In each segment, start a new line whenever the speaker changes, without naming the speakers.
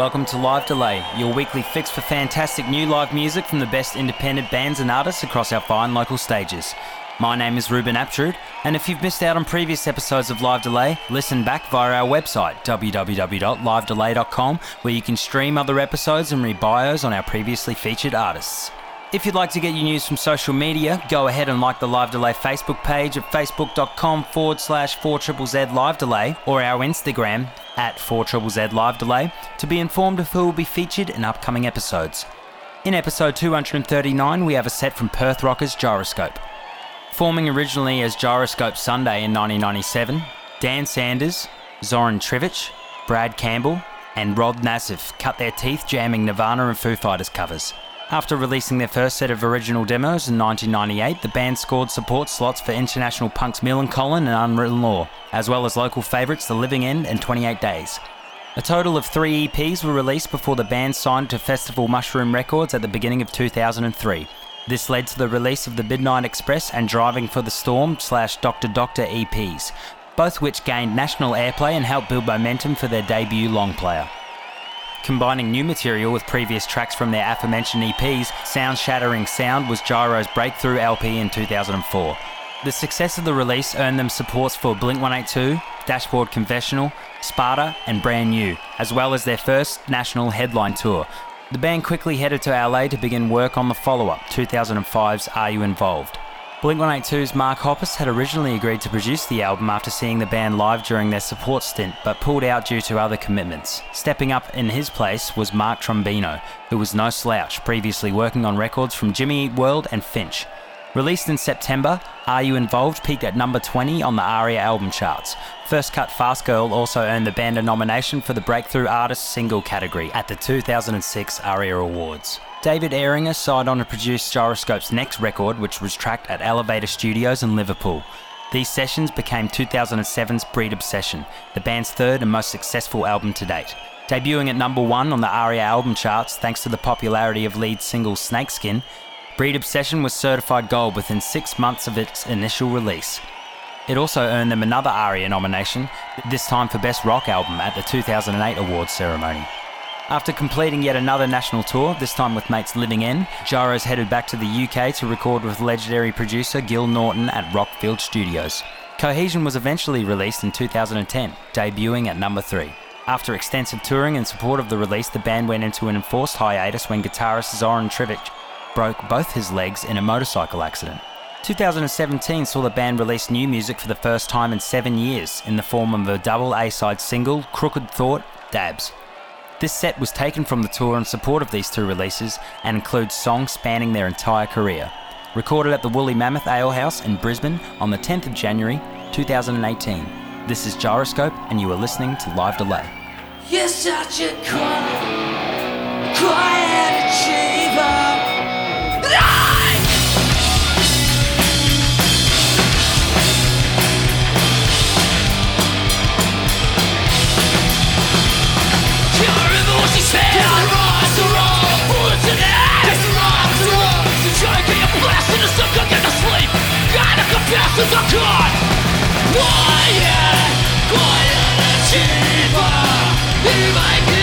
Welcome to Live Delay, your weekly fix for fantastic new live music from the best independent bands and artists across our fine local stages. My name is Ruben Aptrud, and if you've missed out on previous episodes of Live Delay, listen back via our website, www.livedelay.com, where you can stream other episodes and read bios on our previously featured artists. If you'd like to get your news from social media, go ahead and like the Live Delay Facebook page at facebook.com forward slash 4 Z Live Delay or our Instagram at 4 Z Live Delay to be informed of who will be featured in upcoming episodes. In episode 239, we have a set from Perth Rockers Gyroscope. Forming originally as Gyroscope Sunday in 1997, Dan Sanders, Zoran Trivic, Brad Campbell, and Rob Nassif cut their teeth jamming Nirvana and Foo Fighters covers. After releasing their first set of original demos in 1998, the band scored support slots for international punks Millencolin and Unwritten Law, as well as local favourites The Living End and 28 Days. A total of three EPs were released before the band signed to Festival Mushroom Records at the beginning of 2003. This led to the release of the Midnight Express and Driving for the Storm slash Dr. Doctor EPs, both which gained national airplay and helped build momentum for their debut long player. Combining new material with previous tracks from their aforementioned EPs, Sound Shattering Sound was Gyro's breakthrough LP in 2004. The success of the release earned them supports for Blink 182, Dashboard Confessional, Sparta, and Brand New, as well as their first national headline tour. The band quickly headed to LA to begin work on the follow up, 2005's Are You Involved? Blink 182's Mark Hoppus had originally agreed to produce the album after seeing the band live during their support stint, but pulled out due to other commitments. Stepping up in his place was Mark Trombino, who was no slouch, previously working on records from Jimmy Eat World and Finch. Released in September, Are You Involved peaked at number 20 on the ARIA album charts. First Cut Fast Girl also earned the band a nomination for the Breakthrough Artist Single category at the 2006 ARIA Awards. David Eringa signed on to produce Gyroscope's next record, which was tracked at Elevator Studios in Liverpool. These sessions became 2007's Breed Obsession, the band's third and most successful album to date. Debuting at number one on the ARIA album charts thanks to the popularity of lead single Snakeskin, Breed Obsession was certified gold within six months of its initial release. It also earned them another ARIA nomination, this time for Best Rock Album at the 2008 awards ceremony. After completing yet another national tour, this time with mates Living End, Gyros headed back to the UK to record with legendary producer Gil Norton at Rockfield Studios. Cohesion was eventually released in 2010, debuting at number 3. After extensive touring in support of the release, the band went into an enforced hiatus when guitarist Zoran Trivic broke both his legs in a motorcycle accident. 2017 saw the band release new music for the first time in seven years in the form of a double A side single, Crooked Thought Dabs. This set was taken from the tour in support of these two releases and includes songs spanning their entire career. Recorded at the Woolly Mammoth Ale House in Brisbane on the 10th of January 2018. This is Gyroscope, and you are listening to Live Delay.
Such a quiet, quiet Cause I got quiet, quiet achiever You might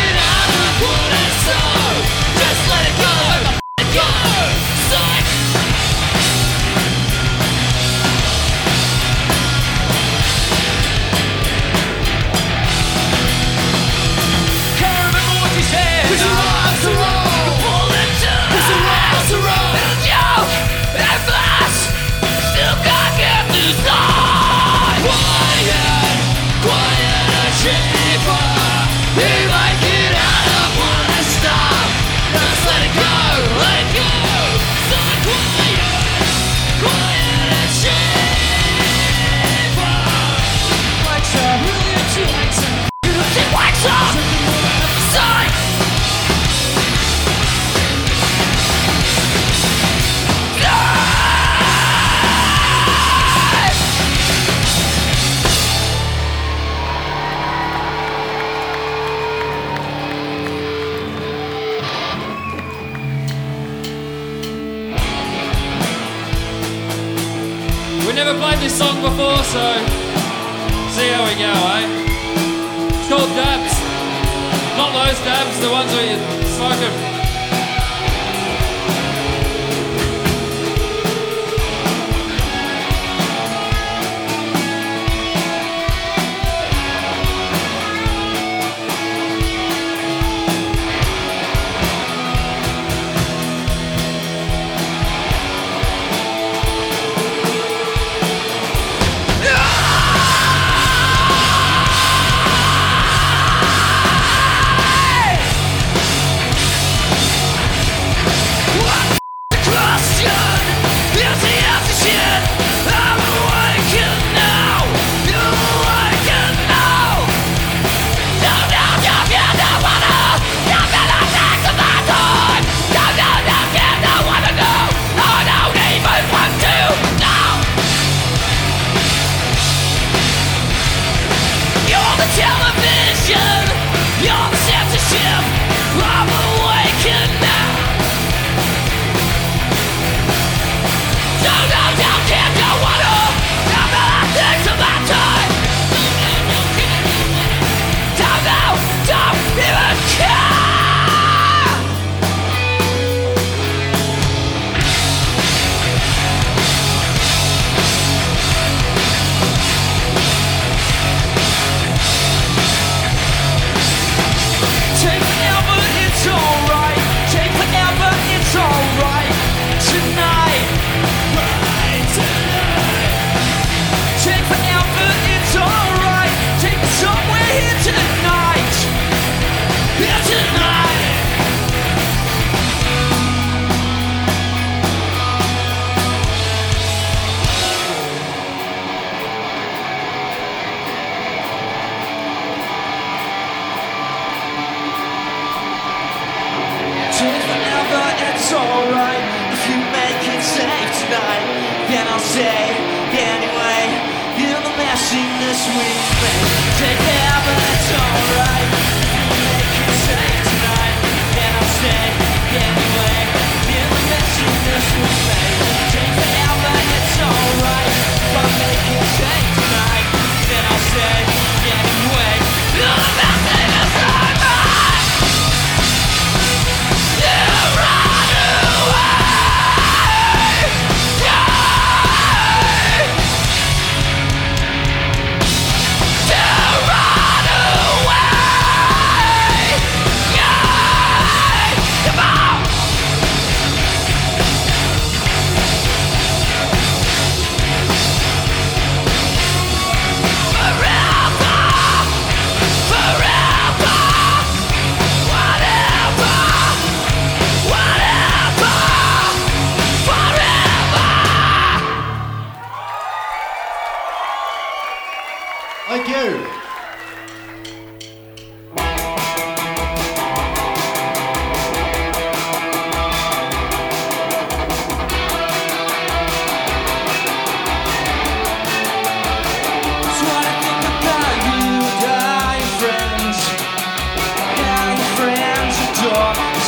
Not those dabs, the ones where you smoke 'em.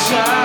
shine.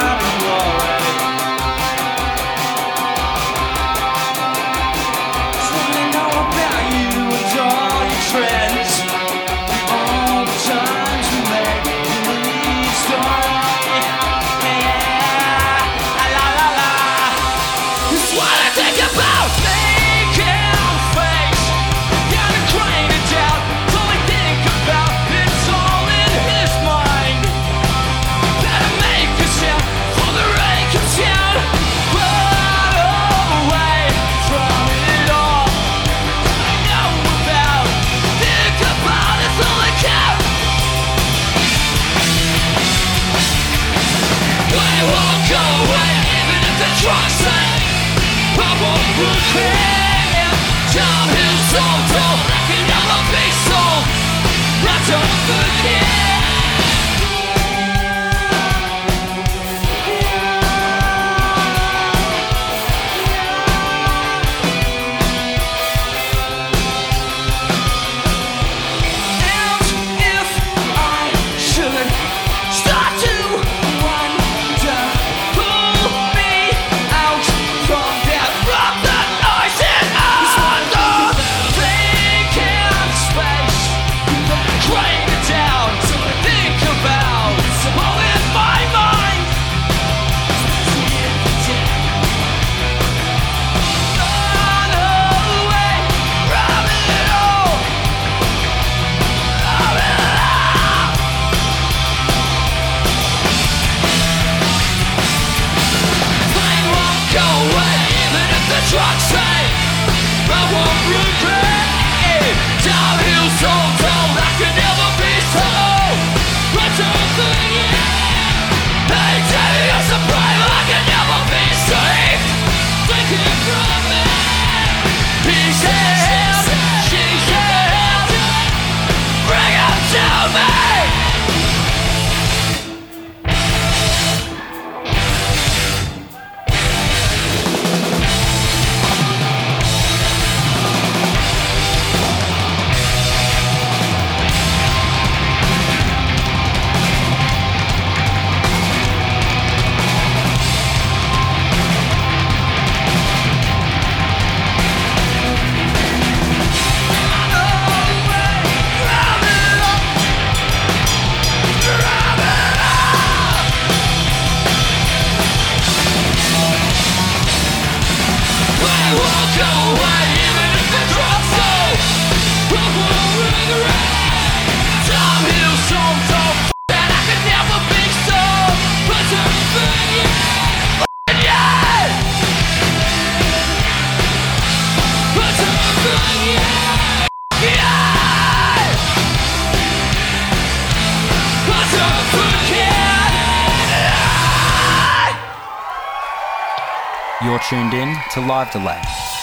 suffered Live Delay.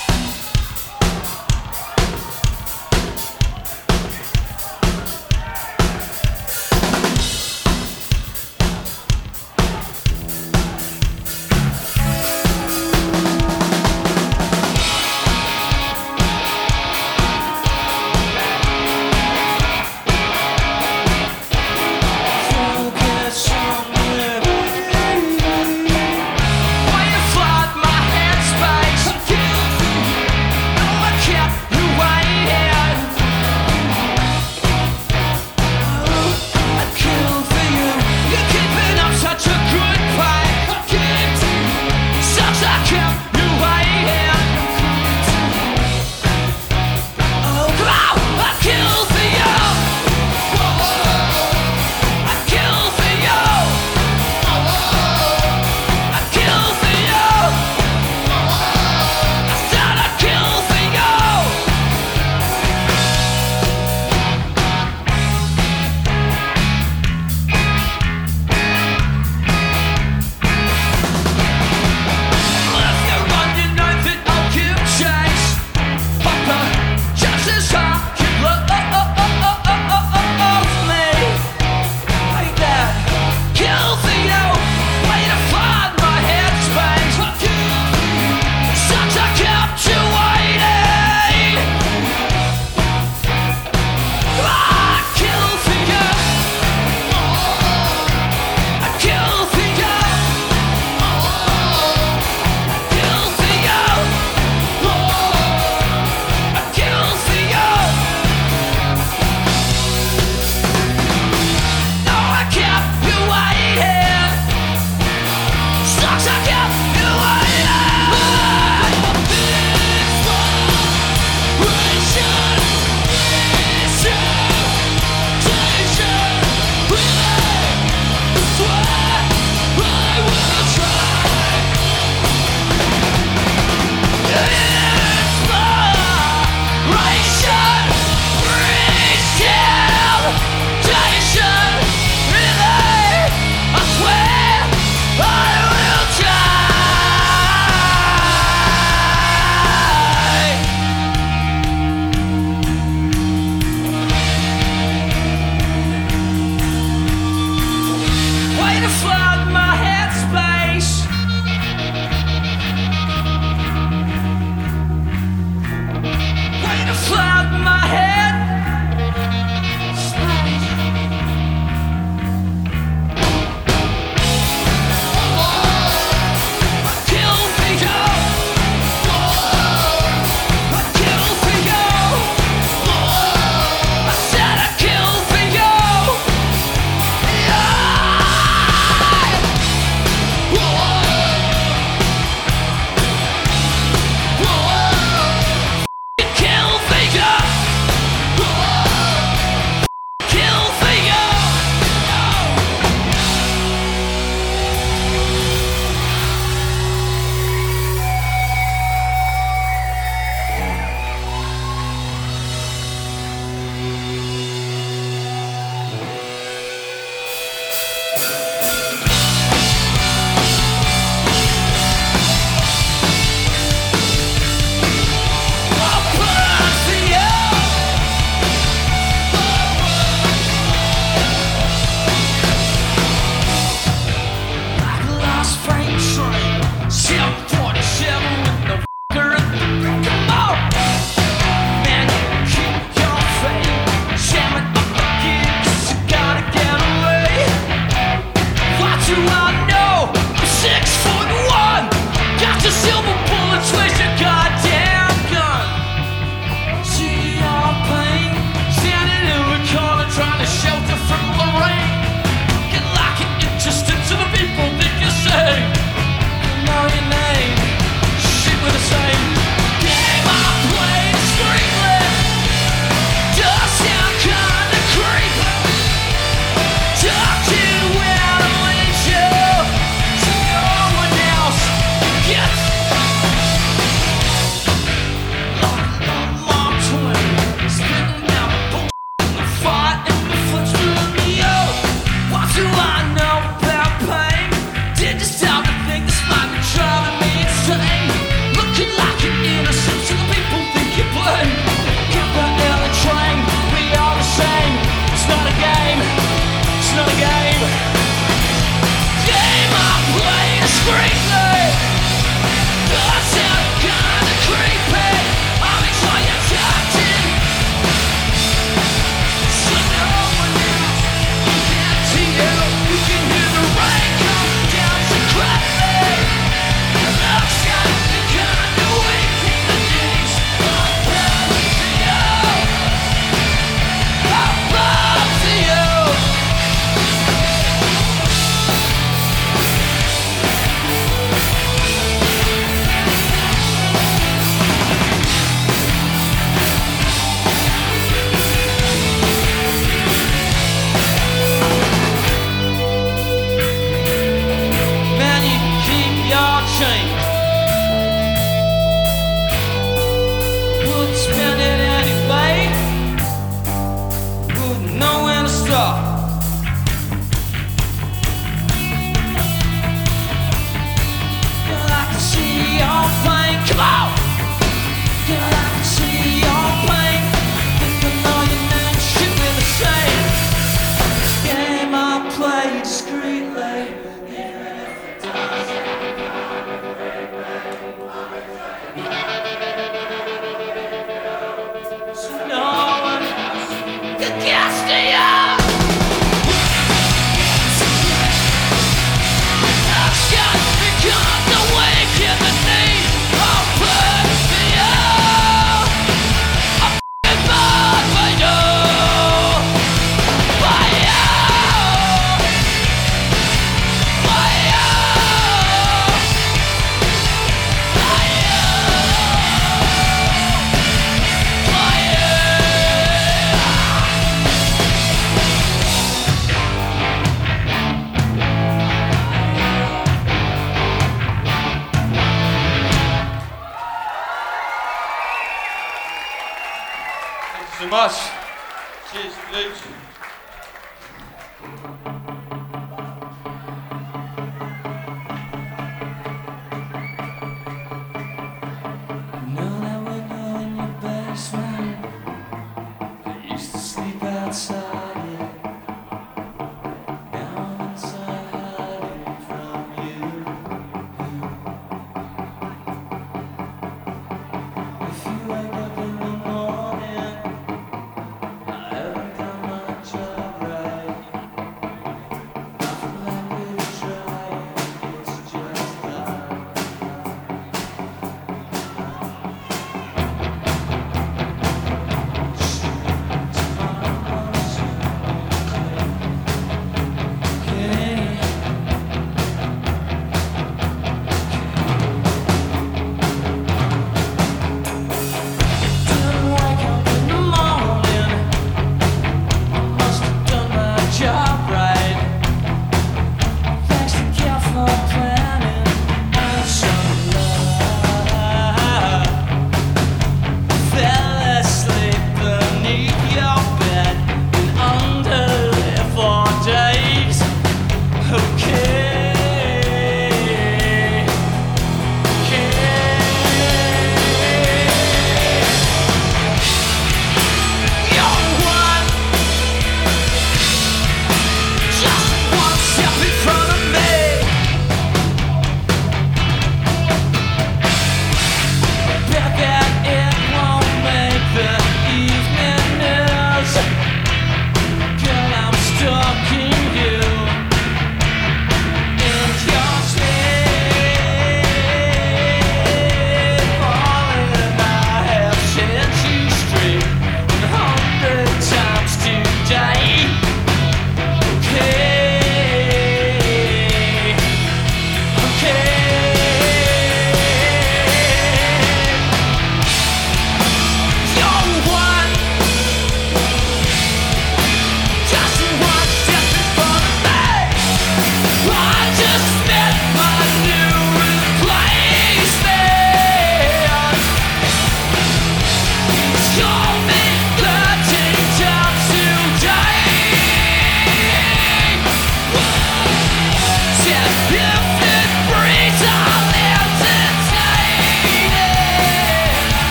Much.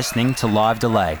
Listening to Live Delay.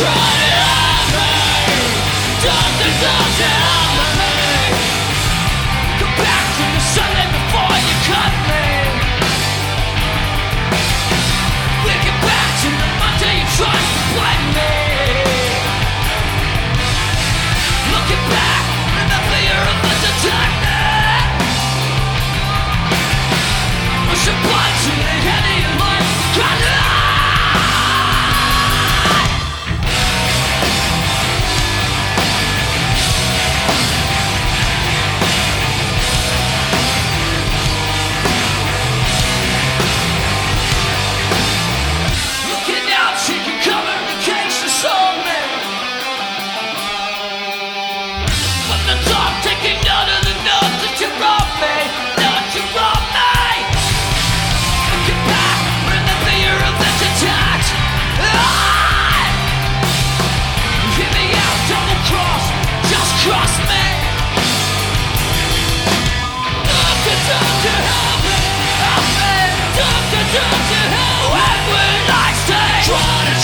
try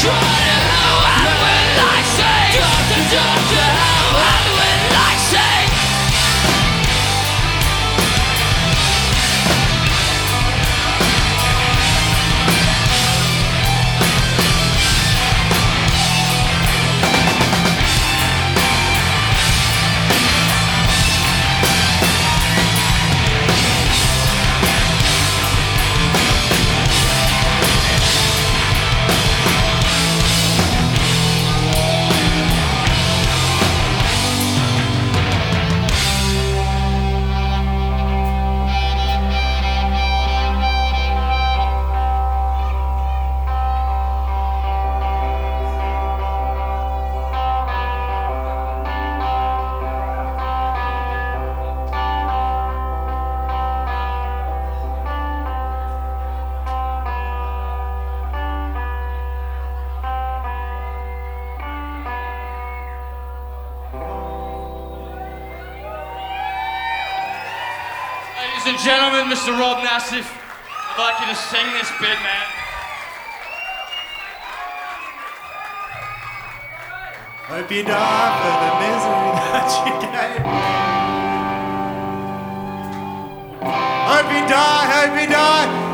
try. Mr. Rob Nassif, I'd like you to sing this bit, man.
Hope you die for the misery that you gave. Hope you die, hope you die.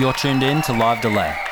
You're tuned in to Live Delay.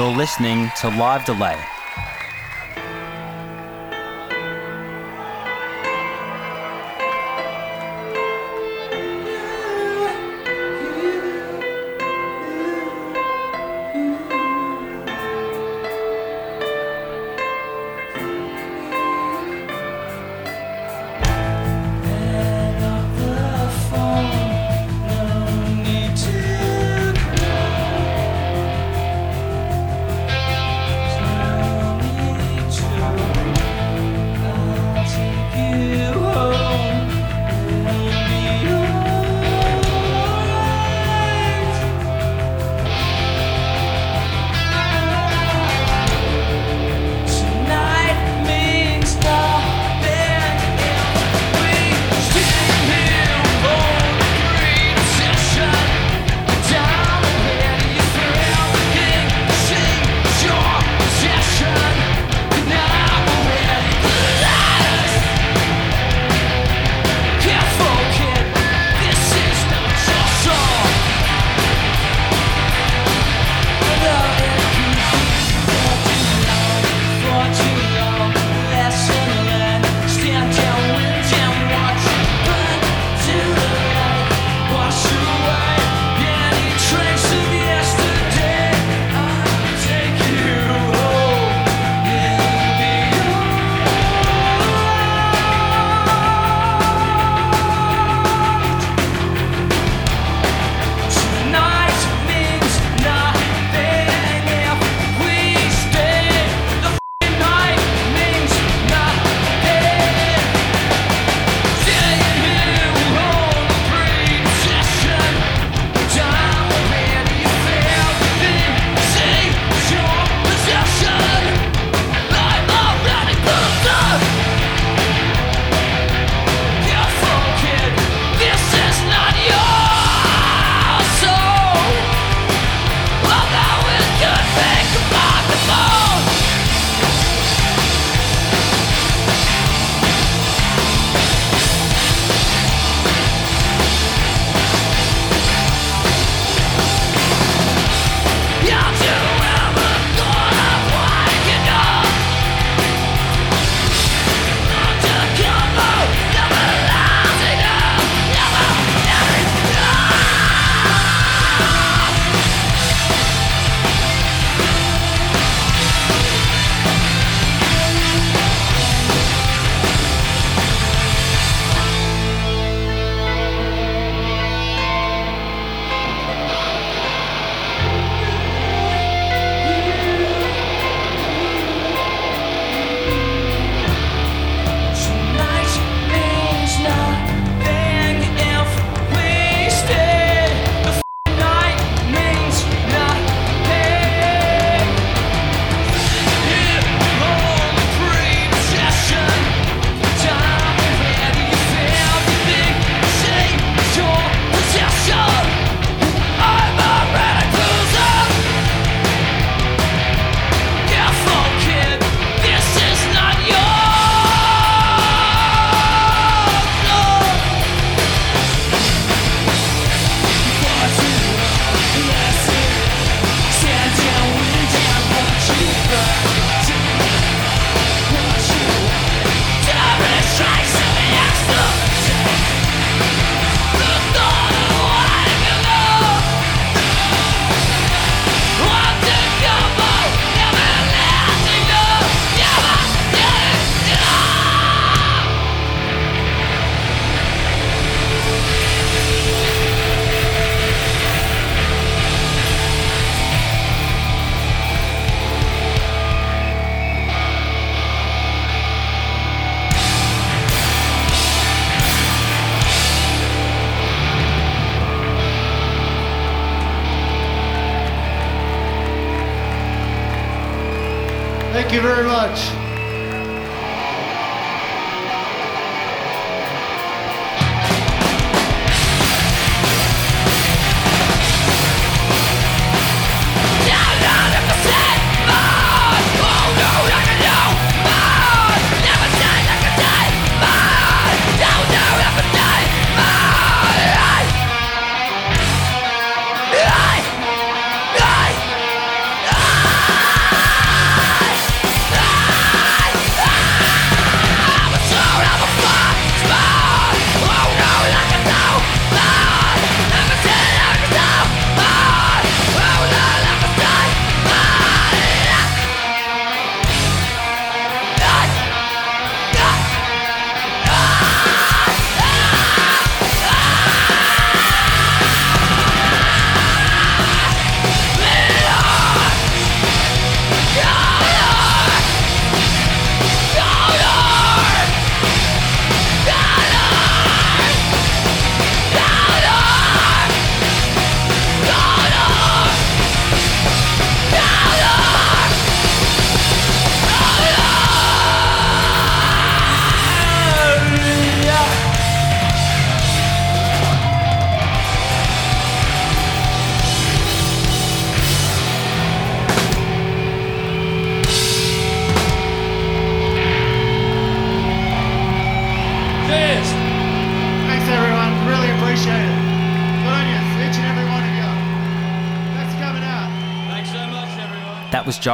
You're listening to Live Delay.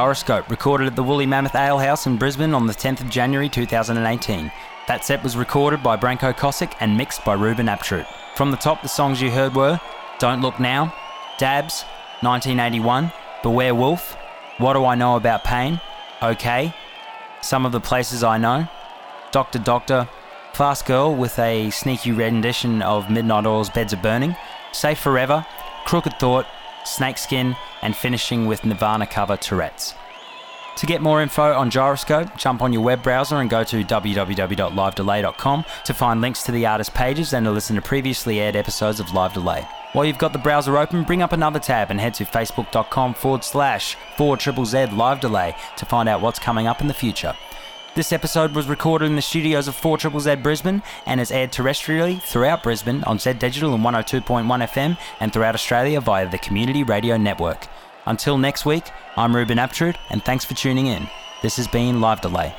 Gyroscope, recorded at the Woolly Mammoth Ale House in Brisbane on the 10th of January 2018. That set was recorded by Branko Kosick and mixed by Ruben Aptrut. From the top, the songs you heard were Don't Look Now, Dabs, 1981, Beware Wolf, What Do I Know About Pain, OK, Some of the Places I Know, Doctor Doctor, Fast Girl with a sneaky rendition of Midnight Oil's Beds Are Burning, Safe Forever, Crooked Thought, Snakeskin, and finishing with Nirvana cover Tourette's. To get more info on Gyroscope, jump on your web browser and go to www.livedelay.com to find links to the artist pages and to listen to previously aired episodes of Live Delay. While you've got the browser open, bring up another tab and head to facebook.com forward slash forward triple Z Live Delay to find out what's coming up in the future. This episode was recorded in the studios of 4 Triple Z Brisbane and is aired terrestrially throughout Brisbane on Z Digital and 102.1 FM and throughout Australia via the Community Radio Network. Until next week, I'm Ruben Aptrud and thanks for tuning in. This has been Live Delay.